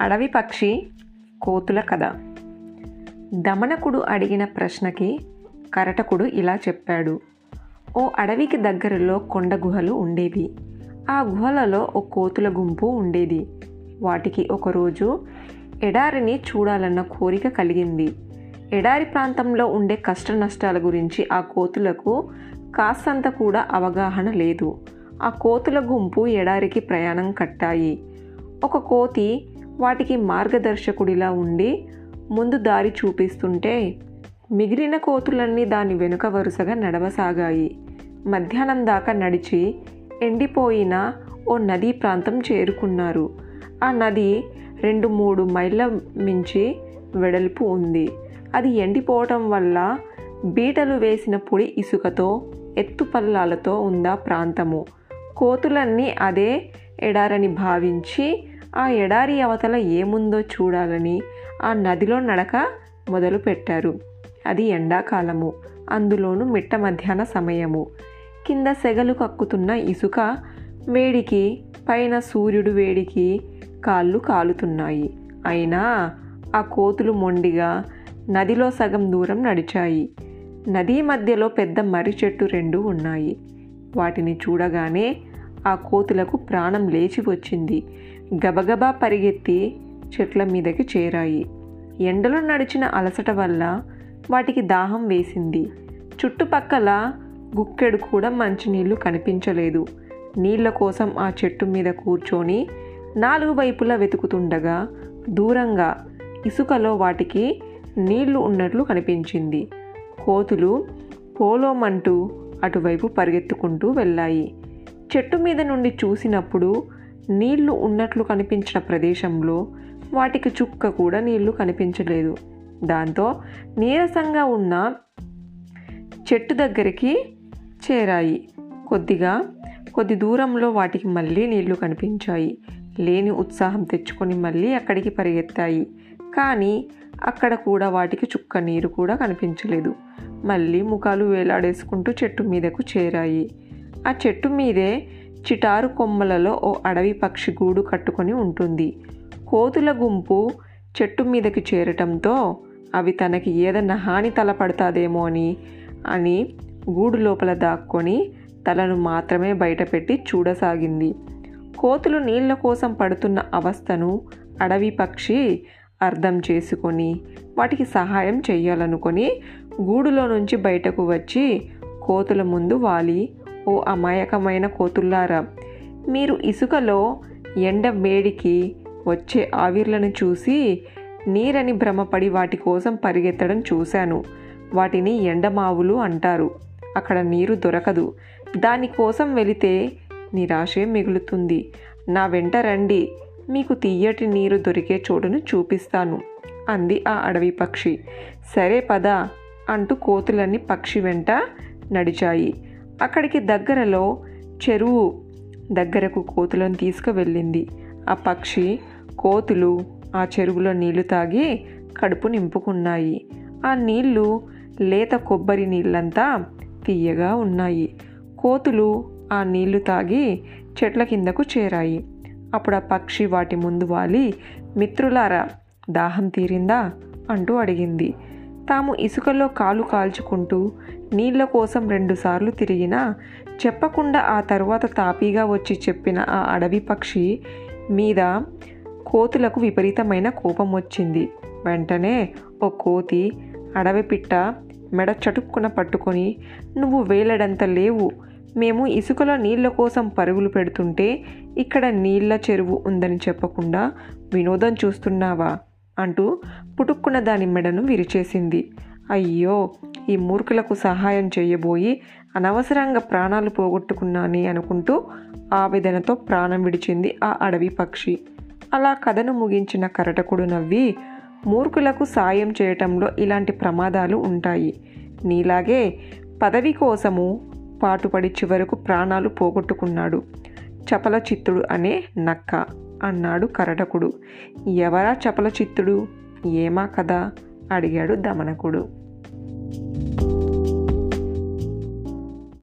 అడవి పక్షి కోతుల కథ. దమనకుడు అడిగిన ప్రశ్నకి కరటకుడు ఇలా చెప్పాడు. ఓ అడవికి దగ్గరలో కొండ గుహలు ఉండేవి. ఆ గుహలలో ఓ కోతుల గుంపు ఉండేది. వాటికి ఒకరోజు ఎడారిని చూడాలన్న కోరిక కలిగింది. ఎడారి ప్రాంతంలో ఉండే కష్ట నష్టాల గురించి ఆ కోతులకు కాస్తంత కూడా అవగాహన లేదు. ఆ కోతుల గుంపు ఎడారికి ప్రయాణం కట్టాయి. ఒక కోతి వాటికి మార్గదర్శకుడిలా ఉండి ముందు దారి చూపిస్తుంటే మిగిలిన కోతులన్నీ దాని వెనుక వరుసగా నడవసాగాయి. మధ్యాహ్నం దాకా నడిచి ఎండిపోయిన ఓ నదీ ప్రాంతం చేరుకున్నారు. ఆ నది రెండు మూడు మైళ్ళ మించి వెడల్పు ఉంది. అది ఎండిపోవటం వల్ల బీటలు వేసిన పొడి ఇసుకతో ఎత్తుపల్లాలతో ఉందా ప్రాంతము. కోతులన్నీ అదే ఎడారని భావించి ఆ ఎడారి అవతల ఏముందో చూడాలని ఆ నదిలో నడక మొదలు పెట్టారు. అది ఎండాకాలము. అందులోనూ మిట్ట మధ్యాహ్న సమయము. కింద సెగలు కక్కుతున్న ఇసుక వేడికి పైన సూర్యుడు వేడికి కాళ్ళు కాలుతున్నాయి. అయినా ఆ కోతులు మొండిగా నదిలో సగం దూరం నడిచాయి. నదీ మధ్యలో పెద్ద మర్రి చెట్టు రెండు ఉన్నాయి. వాటిని చూడగానే ఆ కోతులకు ప్రాణం లేచి వచ్చింది. గబగబా పరిగెత్తి చెట్ల మీదకి చేరాయి. ఎండలో నడిచిన అలసట వల్ల వాటికి దాహం వేసింది. చుట్టుపక్కల గుక్కెడు కూడా మంచినీళ్ళు కనిపించలేదు. నీళ్ళ కోసం ఆ చెట్టు మీద కూర్చొని నాలుగు వైపులా వెతుకుతుండగా దూరంగా ఇసుకలో వాటికి నీళ్ళు ఉన్నట్లు కనిపించింది. కోతులు పోలోమంటూ అటువైపు పరిగెత్తుకుంటూ వెళ్ళాయి. చెట్టు మీద నుండి చూసినప్పుడు నీళ్ళు ఉన్నట్లు కనిపించిన ప్రదేశంలో వాటికి చుక్క కూడా నీళ్ళు కనిపించలేదు. దాంతో నీరసంగా ఉన్న చెట్టు దగ్గరికి చేరాయి. కొద్దిగా కొద్ది దూరంలో వాటికి మళ్ళీ నీళ్ళు కనిపించాయి. లేని ఉత్సాహం తెచ్చుకొని మళ్ళీ అక్కడికి పరిగెత్తాయి. కానీ అక్కడ కూడా వాటికి చుక్క నీరు కూడా కనిపించలేదు. మళ్ళీ ముఖాలు వేలాడేసుకుంటూ చెట్టు మీదకు చేరాయి. ఆ చెట్టు మీదే చిటారు కొమ్మలలో ఓ అడవి పక్షి గూడు కట్టుకొని ఉంటుంది. కోతుల గుంపు చెట్టు మీదకి చేరటంతో అవి తనకి ఏదన్నా హాని తలపడతాదేమో అని అని గూడు లోపల దాక్కొని తలను మాత్రమే బయటపెట్టి చూడసాగింది. కోతులు నీళ్ళ కోసం పడుతున్న అవస్థను అడవి పక్షి అర్థం చేసుకొని వాటికి సహాయం చేయాలనుకొని గూడులో నుంచి బయటకు వచ్చి కోతుల ముందు వాలి ఓ అమాయకమైన కోతుల్లారా. మీరు ఇసుకలో ఎండ వేడికి వచ్చే ఆవిర్లను చూసి నీరని భ్రమపడి వాటి కోసం పరిగెత్తడం చూశాను. వాటిని ఎండమావులు అంటారు. అక్కడ నీరు దొరకదు. దానికోసం వెళితే నిరాశే మిగులుతుంది. నా వెంట రండి. మీకు తీయటి నీరు దొరికే చోటును చూపిస్తాను అంది ఆ అడవి పక్షి. సరే పద అంటూ కోతులన్నీ పక్షి వెంట నడిచాయి. అక్కడికి దగ్గరలో చెరువు దగ్గరకు కోతులను తీసుకువెళ్ళింది. ఆ పక్షి కోతులు ఆ చెరువులో నీళ్ళు తాగి కడుపు నింపుకున్నాయి. ఆ నీళ్ళు లేత కొబ్బరి నీళ్ళంతా తీయగా ఉన్నాయి. కోతులు ఆ నీళ్ళు తాగి చెట్ల కిందకు చేరాయి. అప్పుడు ఆ పక్షి వాటి ముందు వాలి మిత్రులారా దాహం తీరిందా? అంటూ అడిగింది. తాము ఇసుకలో కాలు కాల్చుకుంటూ నీళ్ళ కోసం రెండుసార్లు తిరిగినా చెప్పకుండా ఆ తరువాత తాపీగా వచ్చి చెప్పిన ఆ అడవి పక్షి మీద కోతులకు విపరీతమైన కోపం వచ్చింది. వెంటనే ఓ కోతి అడవి పిట్ట మెడ చటుక్కున పట్టుకొని నువ్వు వేలడంత లేవు. మేము ఇసుకలో నీళ్ళ కోసం పరుగులు పెడుతుంటే ఇక్కడ నీళ్ళ చెరువు ఉందని చెప్పకుండా వినోదం చూస్తున్నావా? అంటూ పుటుక్కున దాని మెడను విరిచేసింది. అయ్యో ఈ మూర్ఖులకు సహాయం చేయబోయి అనవసరంగా ప్రాణాలు పోగొట్టుకున్నాని అనుకుంటూ ఆవేదనతో ప్రాణం విడిచింది ఆ అడవి పక్షి. అలా కథను ముగించిన కరటకుడు నవ్వి మూర్ఖులకు సాయం చేయటంలో ఇలాంటి ప్రమాదాలు ఉంటాయి. నీలాగే పదవి కోసము పాటుపడి చివరకు ప్రాణాలు పోగొట్టుకున్నాడు. చపల చిత్తుడు అనే నక్క. అన్నాడు కరటకుడు. ఎవరా చపల చిత్తుడు ఏమా కదా అడిగాడు దమనకుడు.